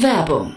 Werbung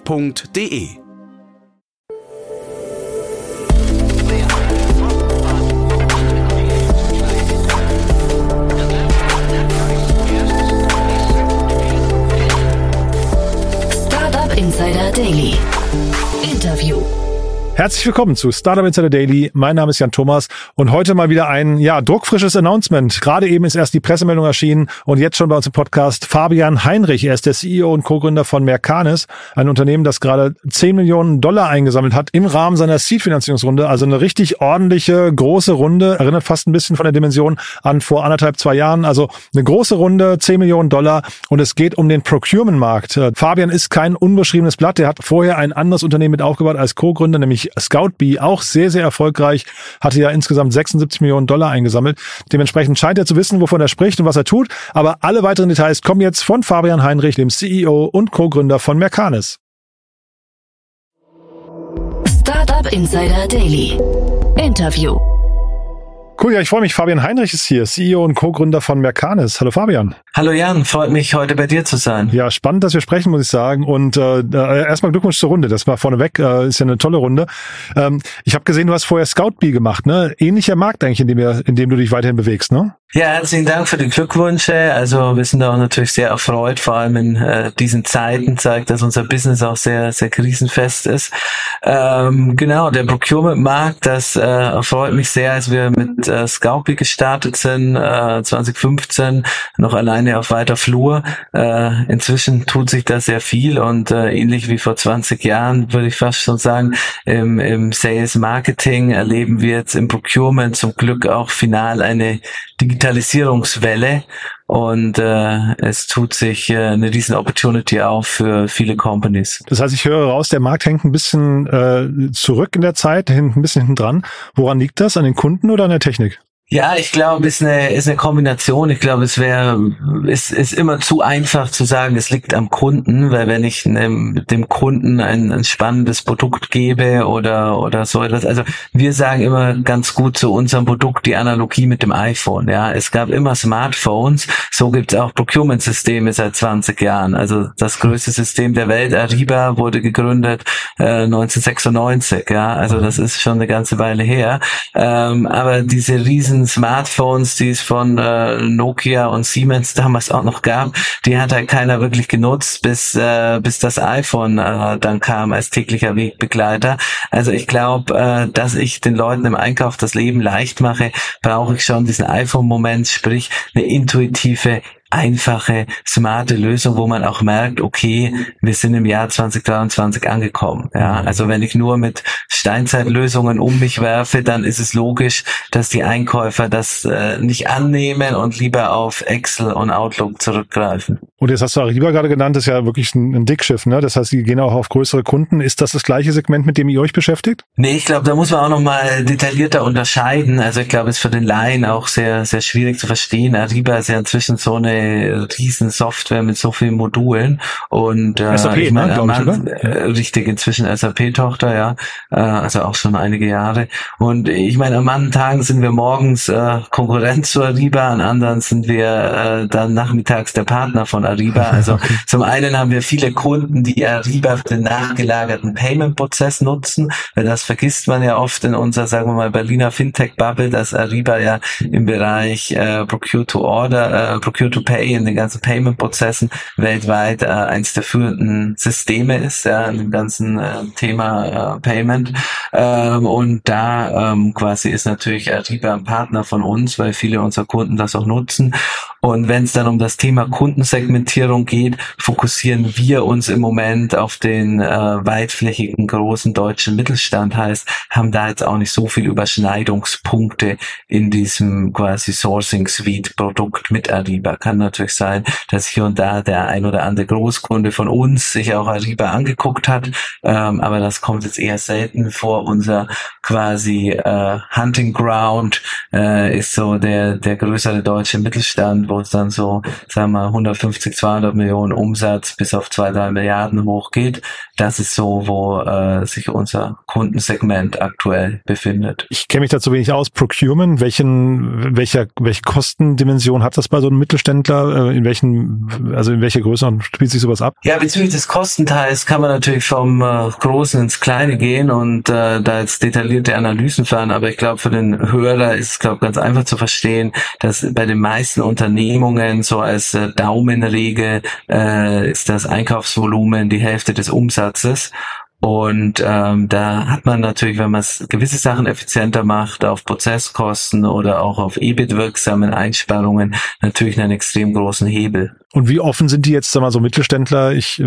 f.de. Insider Daily. Herzlich willkommen zu Startup Insider Daily. Mein Name ist Jan Thomas und heute mal wieder ein ja druckfrisches Announcement. Gerade eben ist erst die Pressemeldung erschienen und jetzt schon bei uns im Podcast Fabian Heinrich. Er ist der CEO und Co-Gründer von Mercanis, ein Unternehmen, das gerade 10 Millionen Dollar eingesammelt hat im Rahmen seiner Seed-Finanzierungsrunde. Also eine richtig ordentliche, große Runde. Erinnert fast ein bisschen von der Dimension an vor anderthalb, zwei Jahren. Also eine große Runde, 10 Millionen Dollar und es geht um den Procurement-Markt. Fabian ist kein unbeschriebenes Blatt. Er hat vorher ein anderes Unternehmen mit aufgebaut als Co-Gründer, nämlich Scoutbee, auch sehr, sehr erfolgreich, hatte ja insgesamt 76 Millionen Dollar eingesammelt. Dementsprechend scheint er zu wissen, wovon er spricht und was er tut. Aber alle weiteren Details kommen jetzt von Fabian Heinrich, dem CEO und Co-Gründer von Mercanis. Startup Insider Daily. Interview. Cool, ja, ich freue mich. Fabian Heinrich ist hier, CEO und Co-Gründer von Mercanis. Hallo Fabian. Hallo Jan, freut mich heute bei dir zu sein. Ja, spannend, dass wir sprechen, muss ich sagen. Und äh, äh erstmal Glückwunsch zur Runde. Das war vorneweg, äh, ist ja eine tolle Runde. Ähm, ich habe gesehen, du hast vorher Scoutbee gemacht, ne? Ähnlicher Markt eigentlich, in dem, wir, in dem du dich weiterhin bewegst, ne? Ja, herzlichen Dank für die Glückwünsche. Also wir sind auch natürlich sehr erfreut, vor allem in äh, diesen Zeiten zeigt, dass unser Business auch sehr, sehr krisenfest ist. Ähm, genau, der Procurement-Markt, das äh, erfreut mich sehr, als wir mit äh, Scoutbee gestartet sind, äh, 2015, noch alleine auf weiter Flur. Äh, inzwischen tut sich da sehr viel und äh, ähnlich wie vor 20 Jahren, würde ich fast schon sagen, im, im Sales Marketing erleben wir jetzt im Procurement zum Glück auch final eine Digitalisierungswelle und äh, es tut sich äh, eine riesen Opportunity auf für viele Companies. Das heißt, ich höre raus, der Markt hängt ein bisschen äh, zurück in der Zeit, ein bisschen hinten dran. Woran liegt das? An den Kunden oder an der Technik? Ja, ich glaube, es ist eine, ist eine Kombination. Ich glaube, es wäre, es ist immer zu einfach zu sagen, es liegt am Kunden, weil wenn ich einem, dem Kunden ein, ein spannendes Produkt gebe oder, oder so etwas, also wir sagen immer ganz gut zu unserem Produkt die Analogie mit dem iPhone. Ja, es gab immer Smartphones, so gibt es auch Procurement-Systeme seit 20 Jahren. Also das größte System der Welt, Ariba, wurde gegründet äh, 1996. Ja, also das ist schon eine ganze Weile her. Ähm, aber diese riesen ganzen Smartphones, die es von äh, Nokia und Siemens damals auch noch gab, die hat halt keiner wirklich genutzt, bis äh, bis das iPhone äh, dann kam als täglicher Wegbegleiter. Also ich glaube, äh, dass ich den Leuten im Einkauf das Leben leicht mache, brauche ich schon diesen iPhone-Moment, sprich eine intuitive einfache, smarte Lösung, wo man auch merkt, okay, wir sind im Jahr 2023 angekommen. Ja, also wenn ich nur mit Steinzeitlösungen um mich werfe, dann ist es logisch, dass die Einkäufer das äh, nicht annehmen und lieber auf Excel und Outlook zurückgreifen. Und jetzt hast du Ariba gerade genannt, das ist ja wirklich ein, ein Dickschiff, ne? Das heißt, die gehen auch auf größere Kunden. Ist das das gleiche Segment, mit dem ihr euch beschäftigt? Nee, ich glaube, da muss man auch nochmal detaillierter unterscheiden. Also ich glaube, es ist für den Laien auch sehr, sehr schwierig zu verstehen. Ariba ist ja inzwischen so eine riesen Software mit so vielen Modulen und äh, SAP, ich mein, ne, man, ich, äh, richtig inzwischen SAP-Tochter, ja, äh, also auch schon einige Jahre. Und ich meine, an manchen Tagen sind wir morgens äh, Konkurrenz zu Ariba, an anderen sind wir äh, dann nachmittags der Partner von Ariba. Also zum einen haben wir viele Kunden, die Ariba für den nachgelagerten Payment-Prozess nutzen, weil das vergisst man ja oft in unserer, sagen wir mal, Berliner Fintech-Bubble, dass Ariba ja im Bereich äh, Procure to Order, äh, Procure to Pay, in den ganzen Payment-Prozessen weltweit äh, eins der führenden Systeme ist, ja, in dem ganzen äh, Thema äh, Payment. Ähm, und da ähm, quasi ist natürlich Ariba ein Partner von uns, weil viele unserer Kunden das auch nutzen. Und wenn es dann um das Thema Kundensegmentierung geht, fokussieren wir uns im Moment auf den äh, weitflächigen großen deutschen Mittelstand. Heißt, haben da jetzt auch nicht so viel Überschneidungspunkte in diesem quasi Sourcing Suite Produkt mit Ariba. Kann natürlich sein, dass hier und da der ein oder andere Großkunde von uns sich auch Ariba angeguckt hat, ähm, aber das kommt jetzt eher selten vor. Unser quasi äh, Hunting Ground äh, ist so der der größere deutsche Mittelstand wo es dann so, sagen wir, 150, 200 Millionen Umsatz bis auf zwei, drei Milliarden hochgeht. Das ist so, wo äh, sich unser Kundensegment aktuell befindet. Ich kenne mich dazu wenig aus. Procurement, welchen, welcher, welche Kostendimension hat das bei so einem Mittelständler? Äh, in welchen, also in welcher Größe spielt sich sowas ab? Ja, bezüglich des Kostenteils kann man natürlich vom äh, Großen ins Kleine gehen und äh, da jetzt detaillierte Analysen fahren, aber ich glaube, für den Hörer ist es, glaube ganz einfach zu verstehen, dass bei den meisten Unternehmungen so als äh, Daumenregel äh, ist das Einkaufsvolumen die Hälfte des Umsatzes. Und ähm, da hat man natürlich, wenn man gewisse Sachen effizienter macht, auf Prozesskosten oder auch auf EBIT-wirksamen Einsparungen, natürlich einen extrem großen Hebel. Und wie offen sind die jetzt, sag mal, so Mittelständler? Ich,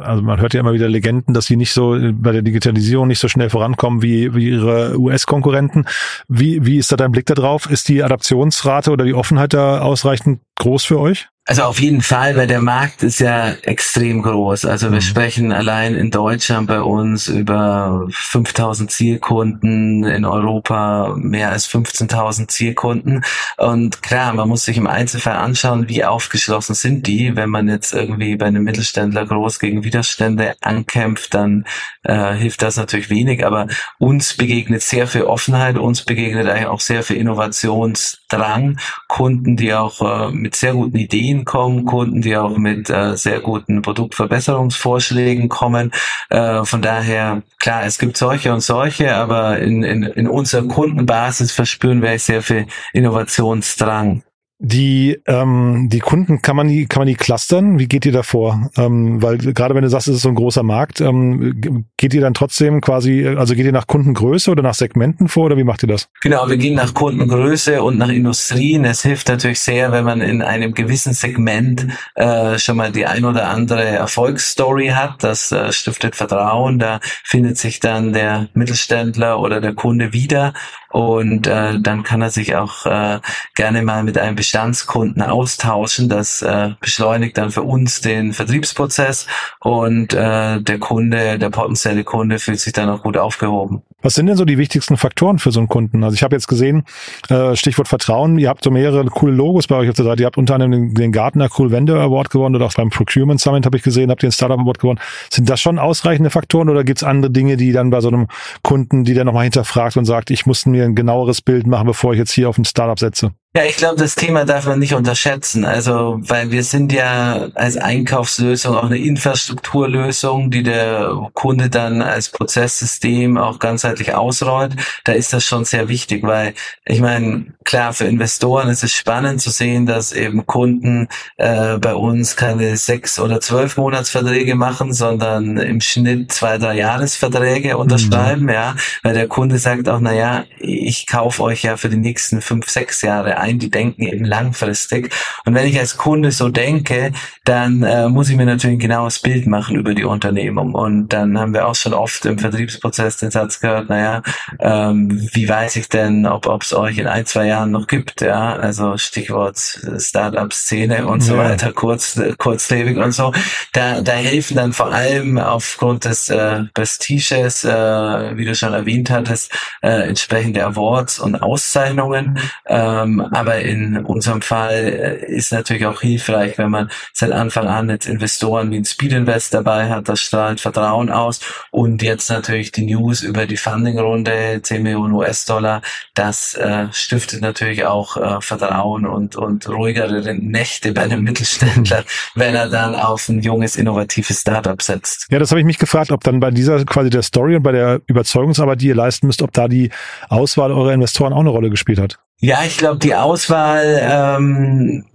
also man hört ja immer wieder Legenden, dass die nicht so äh, bei der Digitalisierung nicht so schnell vorankommen wie, wie ihre US-Konkurrenten. Wie, wie ist da dein Blick da drauf? Ist die Adaptionsrate oder die Offenheit da ausreichend groß für euch? Also auf jeden Fall, weil der Markt ist ja extrem groß. Also wir mhm. sprechen allein in Deutschland bei uns über 5000 Zielkunden, in Europa mehr als 15.000 Zielkunden. Und klar, man muss sich im Einzelfall anschauen, wie aufgeschlossen sind die. Wenn man jetzt irgendwie bei einem Mittelständler groß gegen Widerstände ankämpft, dann äh, hilft das natürlich wenig. Aber uns begegnet sehr viel Offenheit, uns begegnet eigentlich auch sehr viel Innovationsdrang. Kunden, die auch äh, mit sehr guten Ideen Ideen kommen, Kunden, die auch mit äh, sehr guten Produktverbesserungsvorschlägen kommen. Äh, von daher, klar, es gibt solche und solche, aber in, in, in unserer Kundenbasis verspüren wir sehr viel Innovationsdrang. Die, ähm, die Kunden, kann man die, kann man die clustern? Wie geht ihr davor? Ähm, weil gerade wenn du sagst, es ist so ein großer Markt, ähm, geht ihr dann trotzdem quasi, also geht ihr nach Kundengröße oder nach Segmenten vor oder wie macht ihr das? Genau, wir gehen nach Kundengröße und nach Industrien. Es hilft natürlich sehr, wenn man in einem gewissen Segment äh, schon mal die ein oder andere Erfolgsstory hat. Das äh, stiftet Vertrauen. Da findet sich dann der Mittelständler oder der Kunde wieder und äh, dann kann er sich auch äh, gerne mal mit einem Bestandskunden austauschen. Das äh, beschleunigt dann für uns den Vertriebsprozess und äh, der Kunde, der potenzielle Kunde fühlt sich dann auch gut aufgehoben. Was sind denn so die wichtigsten Faktoren für so einen Kunden? Also ich habe jetzt gesehen, äh, Stichwort Vertrauen, ihr habt so mehrere coole Logos bei euch auf der Seite. Ihr habt unter anderem den, Gartner Cool Vendor Award gewonnen oder auch beim Procurement Summit habe ich gesehen, habt ihr den Startup Award gewonnen. Sind das schon ausreichende Faktoren oder gibt es andere Dinge, die dann bei so einem Kunden, die dann nochmal hinterfragt und sagt, ich muss mir ein genaueres Bild machen, bevor ich jetzt hier auf ein Startup setze? Ja, ich glaube, das Thema darf man nicht unterschätzen. Also, weil wir sind ja als Einkaufslösung auch eine Infrastrukturlösung, die der Kunde dann als Prozesssystem auch ganzheitlich ausrollt. Da ist das schon sehr wichtig, weil ich meine, klar, für Investoren ist es spannend zu sehen, dass eben Kunden äh, bei uns keine sechs oder zwölf Monatsverträge machen, sondern im Schnitt zwei, drei Jahresverträge unterschreiben, mhm. ja, weil der Kunde sagt auch, na ja, ich kaufe euch ja für die nächsten fünf, sechs Jahre ein, die denken eben langfristig. Und wenn ich als Kunde so denke, dann äh, muss ich mir natürlich ein genaues Bild machen über die Unternehmung. Und dann haben wir auch schon oft im Vertriebsprozess den Satz gehört, naja, ähm, wie weiß ich denn, ob es euch in ein, zwei Jahren noch gibt? Ja, also Stichwort Startup-Szene und so weiter, kurz, kurzlebig und so. Da, da helfen dann vor allem aufgrund des äh, Prestiges, äh, wie du schon erwähnt hattest, äh, entsprechende Awards und Auszeichnungen. Ähm, aber in unserem Fall äh, ist natürlich auch hilfreich, wenn man seit Anfang an jetzt Investoren wie ein Speed Invest dabei hat, das strahlt Vertrauen aus und jetzt natürlich die News über die Funding-Runde, 10 Millionen US-Dollar, das äh, stiftet natürlich auch äh, Vertrauen und, und ruhigere Nächte bei einem Mittelständler, wenn er dann auf ein junges, innovatives Startup setzt. Ja, das habe ich mich gefragt, ob dann bei dieser quasi der Story und bei der Überzeugungsarbeit, die ihr leisten müsst, ob da die Auswahl eurer Investoren auch eine Rolle gespielt hat. Ja, ich glaube, die Auswahl ähm,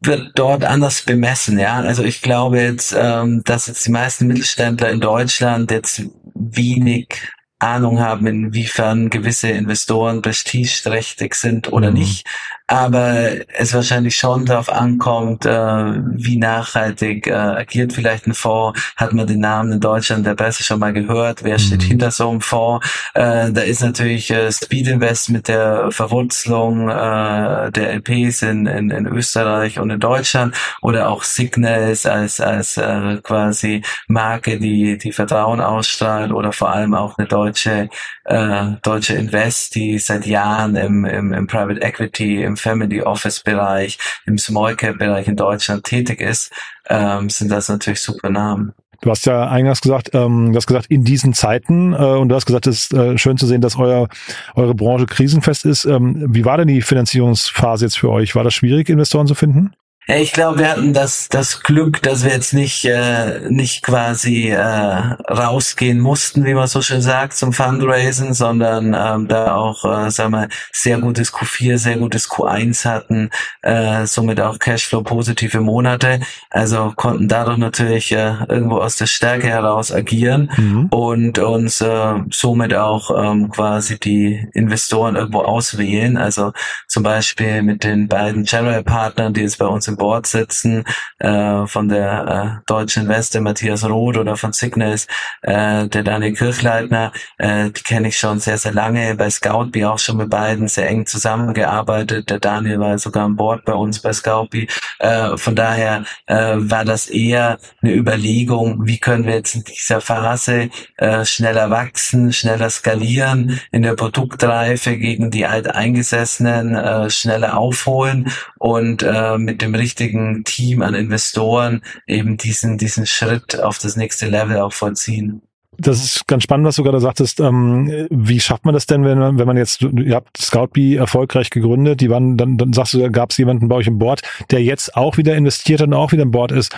wird dort anders bemessen. Ja, also ich glaube jetzt, ähm, dass jetzt die meisten Mittelständler in Deutschland jetzt wenig Ahnung haben, inwiefern gewisse Investoren prestigeträchtig sind oder mhm. nicht. Aber es wahrscheinlich schon darauf ankommt, äh, wie nachhaltig äh, agiert vielleicht ein Fonds. Hat man den Namen in Deutschland der Presse schon mal gehört? Wer steht mhm. hinter so einem Fonds? Äh, da ist natürlich äh, Speed Invest mit der Verwurzelung äh, der LPs in, in, in Österreich und in Deutschland oder auch Signals als als äh, quasi Marke, die die Vertrauen ausstrahlt oder vor allem auch eine deutsche äh, deutsche Invest, die seit Jahren im, im, im Private Equity, im Family Office Bereich, im Small Cap Bereich in Deutschland tätig ist, ähm, sind das natürlich super Namen. Du hast ja eingangs gesagt, ähm, du hast gesagt, in diesen Zeiten, äh, und du hast gesagt, es ist äh, schön zu sehen, dass euer, eure Branche krisenfest ist. Ähm, wie war denn die Finanzierungsphase jetzt für euch? War das schwierig, Investoren zu finden? Ich glaube, wir hatten das, das Glück, dass wir jetzt nicht, äh, nicht quasi äh, rausgehen mussten, wie man so schön sagt, zum Fundraisen, sondern ähm, da auch, äh, sagen wir, sehr gutes Q4, sehr gutes Q1 hatten, äh, somit auch Cashflow-positive Monate. Also konnten dadurch natürlich äh, irgendwo aus der Stärke heraus agieren mhm. und uns äh, somit auch ähm, quasi die Investoren irgendwo auswählen. Also zum Beispiel mit den beiden General Partnern, die jetzt bei uns im Board sitzen, äh, von der äh, Deutschen Weste, Matthias Roth oder von Signals, äh, der Daniel Kirchleitner, äh, die kenne ich schon sehr, sehr lange, bei Scoutby auch schon mit beiden sehr eng zusammengearbeitet. Der Daniel war sogar an Bord bei uns bei Scoutby. Äh, von daher äh, war das eher eine Überlegung, wie können wir jetzt in dieser Phase äh, schneller wachsen, schneller skalieren, in der Produktreife gegen die alteingesessenen äh, schneller aufholen und äh, mit dem richtigen Team an Investoren eben diesen, diesen Schritt auf das nächste Level auch vollziehen. Das ist ganz spannend, was du gerade sagtest. Ähm, wie schafft man das denn, wenn man, wenn man jetzt, ihr habt Scoutbee erfolgreich gegründet, die waren, dann, dann sagst du, gab es jemanden bei euch im Board, der jetzt auch wieder investiert und auch wieder im Board ist.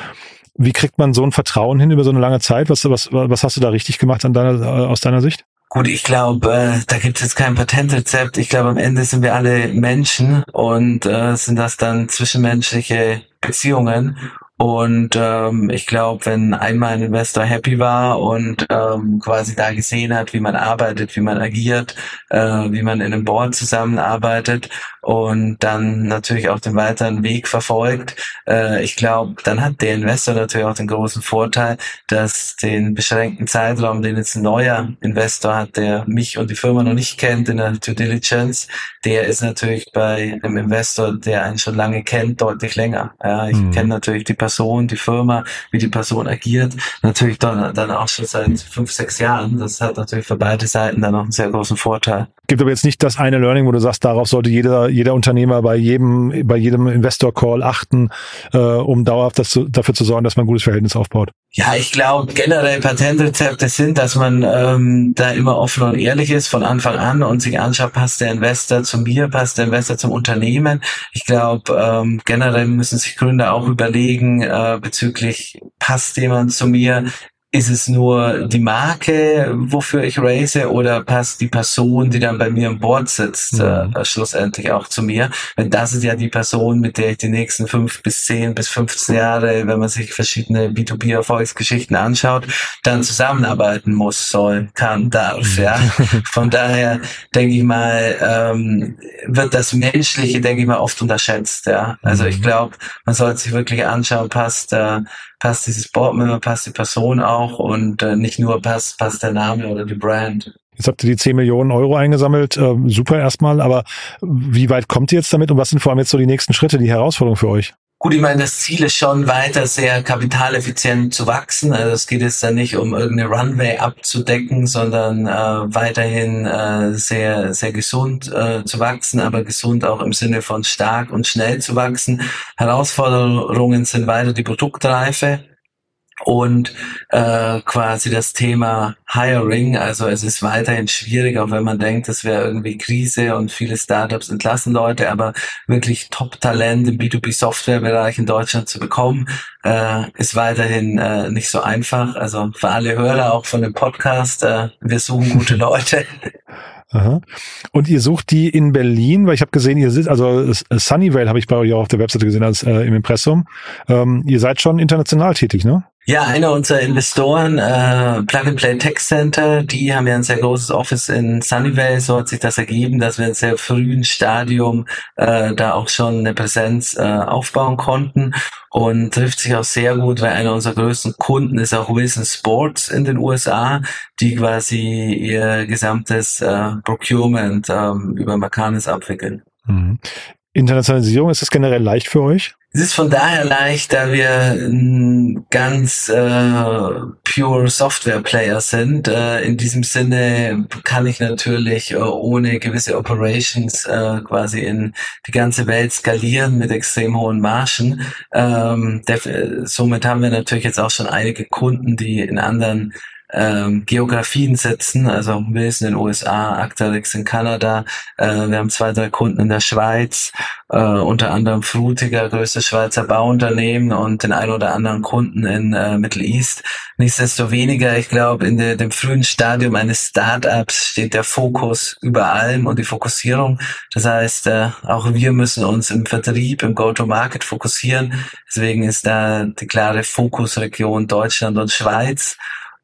Wie kriegt man so ein Vertrauen hin über so eine lange Zeit? Was, was, was hast du da richtig gemacht an deiner, aus deiner Sicht? Gut, ich glaube, äh, da gibt es jetzt kein Patentrezept. Ich glaube, am Ende sind wir alle Menschen und äh, sind das dann zwischenmenschliche Beziehungen. Und ähm, ich glaube, wenn einmal ein Investor happy war und ähm, quasi da gesehen hat, wie man arbeitet, wie man agiert, äh, wie man in einem Board zusammenarbeitet und dann natürlich auch den weiteren Weg verfolgt, äh, ich glaube, dann hat der Investor natürlich auch den großen Vorteil, dass den beschränkten Zeitraum, den jetzt ein neuer Investor hat, der mich und die Firma noch nicht kennt in der Due Diligence, der ist natürlich bei einem Investor, der einen schon lange kennt, deutlich länger. Ja, ich mhm. kenne natürlich die Person, die Firma, wie die Person agiert, natürlich dann, dann auch schon seit fünf, sechs Jahren. Das hat natürlich für beide Seiten dann auch einen sehr großen Vorteil. Gibt aber jetzt nicht das eine Learning, wo du sagst, darauf sollte jeder, jeder Unternehmer bei jedem, bei jedem Investor Call achten, äh, um dauerhaft das, dafür zu sorgen, dass man ein gutes Verhältnis aufbaut. Ja, ich glaube generell Patentrezepte sind, dass man ähm, da immer offen und ehrlich ist von Anfang an und sich anschaut, passt der Investor zu mir, passt der Investor zum Unternehmen. Ich glaube ähm, generell müssen sich Gründer auch überlegen äh, bezüglich passt jemand zu mir, ist es nur die Marke, wofür ich race, oder passt die Person, die dann bei mir im Board sitzt, mhm. äh, schlussendlich auch zu mir? Wenn das ist ja die Person, mit der ich die nächsten fünf bis zehn bis 15 Jahre, wenn man sich verschiedene B2B-Erfolgsgeschichten anschaut, dann zusammenarbeiten muss, soll, kann, darf, ja. Von daher denke ich mal, ähm, wird das Menschliche, denke ich mal, oft unterschätzt, ja. Also ich mhm. glaube, man sollte sich wirklich anschauen, passt, äh, passt dieses Boardmember, passt die Person auch und äh, nicht nur passt, passt der Name oder die Brand. Jetzt habt ihr die 10 Millionen Euro eingesammelt, äh, super erstmal, aber wie weit kommt ihr jetzt damit und was sind vor allem jetzt so die nächsten Schritte, die Herausforderungen für euch? Gut, ich meine, das Ziel ist schon weiter sehr kapitaleffizient zu wachsen. Also es geht jetzt dann nicht um irgendeine Runway abzudecken, sondern äh, weiterhin äh, sehr, sehr gesund äh, zu wachsen, aber gesund auch im Sinne von stark und schnell zu wachsen. Herausforderungen sind weiter die Produktreife und äh, quasi das Thema Hiring. Also es ist weiterhin schwierig, auch wenn man denkt, es wäre irgendwie Krise und viele Startups entlassen Leute, aber wirklich Top-Talent im B2B-Software-Bereich in Deutschland zu bekommen, äh, ist weiterhin äh, nicht so einfach. Also für alle Hörer auch von dem Podcast, äh, wir suchen gute Leute. Aha. Und ihr sucht die in Berlin, weil ich habe gesehen, ihr sitzt, also Sunnyvale habe ich bei euch auch auf der Webseite gesehen als äh, im Impressum. Ähm, ihr seid schon international tätig, ne? Ja, einer unserer Investoren, äh, Plug and Play Tech Center, die haben ja ein sehr großes Office in Sunnyvale. So hat sich das ergeben, dass wir in sehr frühen Stadium äh, da auch schon eine Präsenz äh, aufbauen konnten und trifft sich auch sehr gut, weil einer unserer größten Kunden ist auch Wilson Sports in den USA, die quasi ihr gesamtes äh, Procurement ähm, über Makanis abwickeln. Internationalisierung, ist das generell leicht für euch? Es ist von daher leicht, da wir ein ganz äh, pure Software-Player sind. Äh, in diesem Sinne kann ich natürlich äh, ohne gewisse Operations äh, quasi in die ganze Welt skalieren mit extrem hohen Margen. Ähm, somit haben wir natürlich jetzt auch schon einige Kunden, die in anderen ähm, Geografien setzen, also Wilson in den USA, Actarix in Kanada. Äh, wir haben zwei, drei Kunden in der Schweiz, äh, unter anderem Frutiger, größtes Schweizer Bauunternehmen und den ein oder anderen Kunden in äh, Middle East. Nichtsdestoweniger, ich glaube, in de, dem frühen Stadium eines Startups steht der Fokus über allem und die Fokussierung. Das heißt, äh, auch wir müssen uns im Vertrieb, im Go-to-Market fokussieren. Deswegen ist da die klare Fokusregion Deutschland und Schweiz.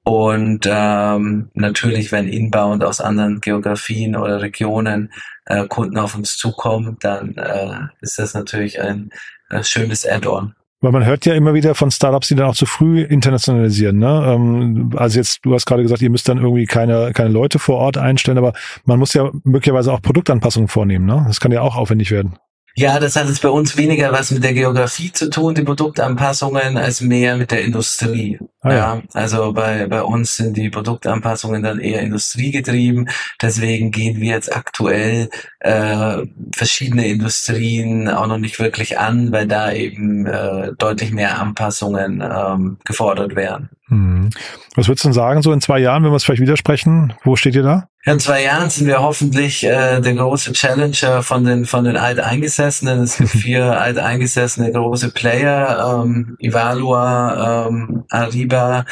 Und ähm, natürlich, wenn inbound aus anderen Geografien oder Regionen äh, Kunden auf uns zukommen, dann äh, ist das natürlich ein äh, schönes Add-on. Weil man hört ja immer wieder von Startups, die dann auch zu früh internationalisieren. Ne? Ähm, also jetzt, du hast gerade gesagt, ihr müsst dann irgendwie keine, keine Leute vor Ort einstellen, aber man muss ja möglicherweise auch Produktanpassungen vornehmen. Ne? Das kann ja auch aufwendig werden. Ja, das hat jetzt bei uns weniger was mit der Geografie zu tun, die Produktanpassungen, als mehr mit der Industrie. Ah, ja. ja. also bei, bei uns sind die Produktanpassungen dann eher industriegetrieben. Deswegen gehen wir jetzt aktuell äh, verschiedene Industrien auch noch nicht wirklich an, weil da eben äh, deutlich mehr Anpassungen ähm, gefordert werden. Hm. Was würdest du denn sagen, so in zwei Jahren, wenn wir es vielleicht widersprechen, wo steht ihr da? In zwei Jahren sind wir hoffentlich äh, der große Challenger von den von den Alteingesessenen. Es gibt vier alteingesessene große Player, ähm, Ivalua, ähm, Ariba,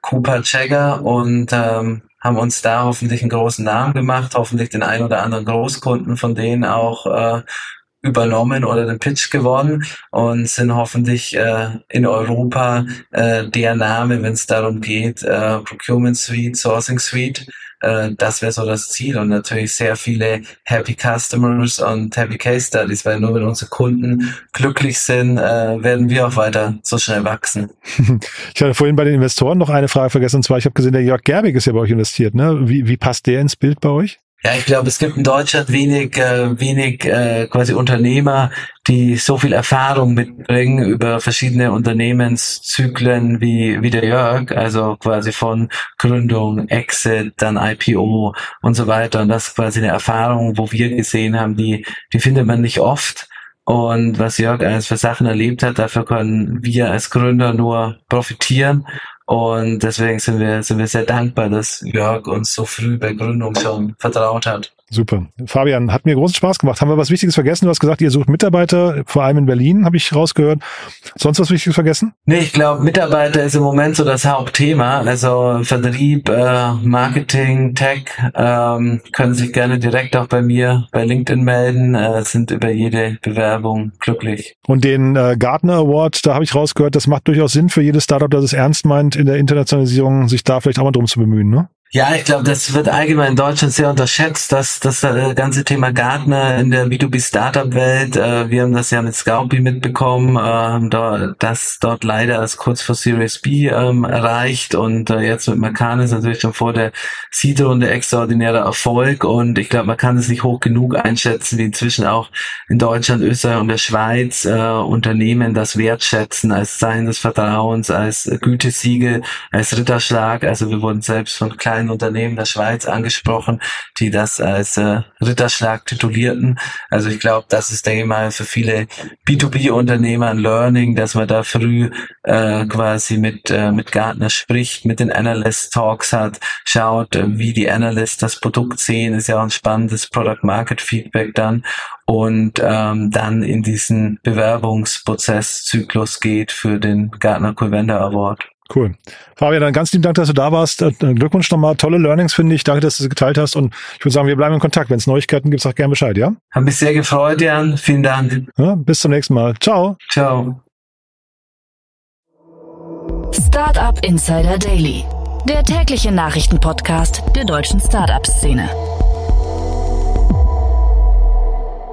Cooper Jagger und ähm, haben uns da hoffentlich einen großen Namen gemacht, hoffentlich den ein oder anderen Großkunden von denen auch äh, übernommen oder den Pitch gewonnen und sind hoffentlich äh, in Europa äh, der Name, wenn es darum geht, äh, Procurement Suite, Sourcing Suite. Äh, das wäre so das Ziel und natürlich sehr viele Happy Customers und Happy Case Studies, weil nur wenn unsere Kunden glücklich sind, äh, werden wir auch weiter so schnell wachsen. Ich hatte vorhin bei den Investoren noch eine Frage vergessen, und zwar, ich habe gesehen, der Jörg Gerbig ist ja bei euch investiert. Ne? Wie, wie passt der ins Bild bei euch? Ja, ich glaube, es gibt in Deutschland wenig, äh, wenig äh, quasi Unternehmer, die so viel Erfahrung mitbringen über verschiedene Unternehmenszyklen wie, wie der Jörg, also quasi von Gründung, Exit, dann IPO und so weiter. Und das ist quasi eine Erfahrung, wo wir gesehen haben, die, die findet man nicht oft. Und was Jörg alles für Sachen erlebt hat, dafür können wir als Gründer nur profitieren. Und deswegen sind wir, sind wir sehr dankbar, dass Jörg uns so früh bei Gründung schon vertraut hat. Super. Fabian, hat mir großen Spaß gemacht. Haben wir was Wichtiges vergessen? Du hast gesagt, ihr sucht Mitarbeiter, vor allem in Berlin, habe ich rausgehört. Sonst was Wichtiges vergessen? Nee, ich glaube, Mitarbeiter ist im Moment so das Hauptthema. Also Vertrieb, äh, Marketing, Tech ähm, können sich gerne direkt auch bei mir bei LinkedIn melden, äh, sind über jede Bewerbung glücklich. Und den äh, Gartner Award, da habe ich rausgehört, das macht durchaus Sinn für jedes Startup, das es ernst meint, in der Internationalisierung sich da vielleicht auch mal drum zu bemühen, ne? Ja, ich glaube, das wird allgemein in Deutschland sehr unterschätzt, dass das ganze Thema Gartner in der B2B-Startup-Welt, äh, wir haben das ja mit Scoutby mitbekommen, äh, da, das dort leider als kurz vor Series B ähm, erreicht und äh, jetzt mit Macan ist natürlich schon vor der Seed-Runde extraordinärer Erfolg und ich glaube, man kann es nicht hoch genug einschätzen, wie inzwischen auch in Deutschland, Österreich und der Schweiz äh, Unternehmen das wertschätzen als Zeichen des Vertrauens, als Gütesiegel, als Ritterschlag. Also wir wurden selbst von kleinen kleinen Unternehmen der Schweiz angesprochen, die das als äh, Ritterschlag titulierten. Also ich glaube, das ist, denke ich mal, für viele B2B-Unternehmer ein Learning, dass man da früh äh, quasi mit, äh, mit Gartner spricht, mit den Analyst Talks hat, schaut, äh, wie die Analysts das Produkt sehen, ist ja auch ein spannendes Product-Market-Feedback dann und ähm, dann in diesen Bewerbungsprozesszyklus geht für den Gartner Covender Award. Cool. Fabian, dann ganz lieben Dank, dass du da warst. Äh, Glückwunsch nochmal. Tolle Learnings, finde ich. Danke, dass du es geteilt hast. Und ich würde sagen, wir bleiben in Kontakt. Wenn es Neuigkeiten gibt, sag gerne Bescheid, ja? Hab mich sehr gefreut, Jan. Vielen Dank. Ja, bis zum nächsten Mal. Ciao. Ciao. Startup Insider Daily, der tägliche Nachrichtenpodcast der deutschen Startup-Szene.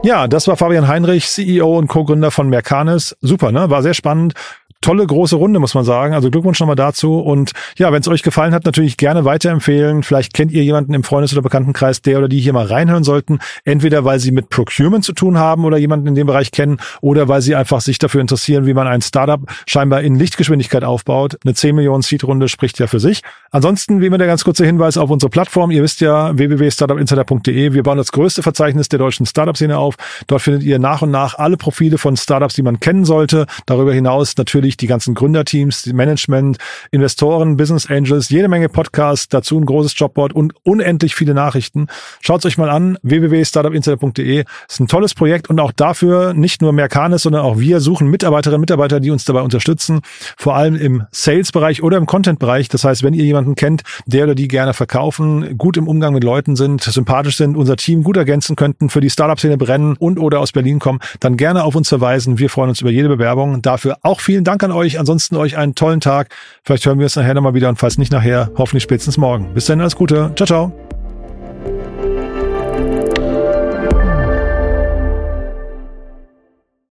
Ja, das war Fabian Heinrich, CEO und Co-Gründer von Mercanis. Super, ne? War sehr spannend tolle große Runde, muss man sagen. Also Glückwunsch nochmal dazu. Und ja, wenn es euch gefallen hat, natürlich gerne weiterempfehlen. Vielleicht kennt ihr jemanden im Freundes- oder Bekanntenkreis, der oder die hier mal reinhören sollten. Entweder weil sie mit Procurement zu tun haben oder jemanden in dem Bereich kennen oder weil sie einfach sich dafür interessieren, wie man ein Startup scheinbar in Lichtgeschwindigkeit aufbaut. Eine 10 Millionen Seed-Runde spricht ja für sich. Ansonsten, wie immer der ganz kurze Hinweis auf unsere Plattform. Ihr wisst ja, www.startupinsider.de. Wir bauen das größte Verzeichnis der deutschen Startup-Szene auf. Dort findet ihr nach und nach alle Profile von Startups, die man kennen sollte. Darüber hinaus natürlich natürlich die ganzen Gründerteams, Management, Investoren, Business Angels, jede Menge Podcasts, dazu ein großes Jobboard und unendlich viele Nachrichten. Schaut euch mal an, www.startupinsider.de. Ist ein tolles Projekt und auch dafür nicht nur Mercanis, sondern auch wir suchen Mitarbeiterinnen und Mitarbeiter, die uns dabei unterstützen, vor allem im Sales-Bereich oder im Content-Bereich. Das heißt, wenn ihr jemanden kennt, der oder die gerne verkaufen, gut im Umgang mit Leuten sind, sympathisch sind, unser Team gut ergänzen könnten, für die Startup-Szene brennen und oder aus Berlin kommen, dann gerne auf uns verweisen. Wir freuen uns über jede Bewerbung. Dafür auch vielen Dank Dank an euch. Ansonsten euch einen tollen Tag. Vielleicht hören wir uns nachher nochmal wieder und falls nicht nachher, hoffentlich spätestens morgen. Bis dann, alles Gute. Ciao, ciao.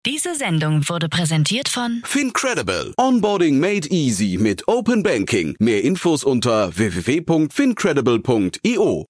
Diese Sendung wurde präsentiert von Fincredible. Onboarding made easy mit Open Banking. Mehr Infos unter www.fincredible.io.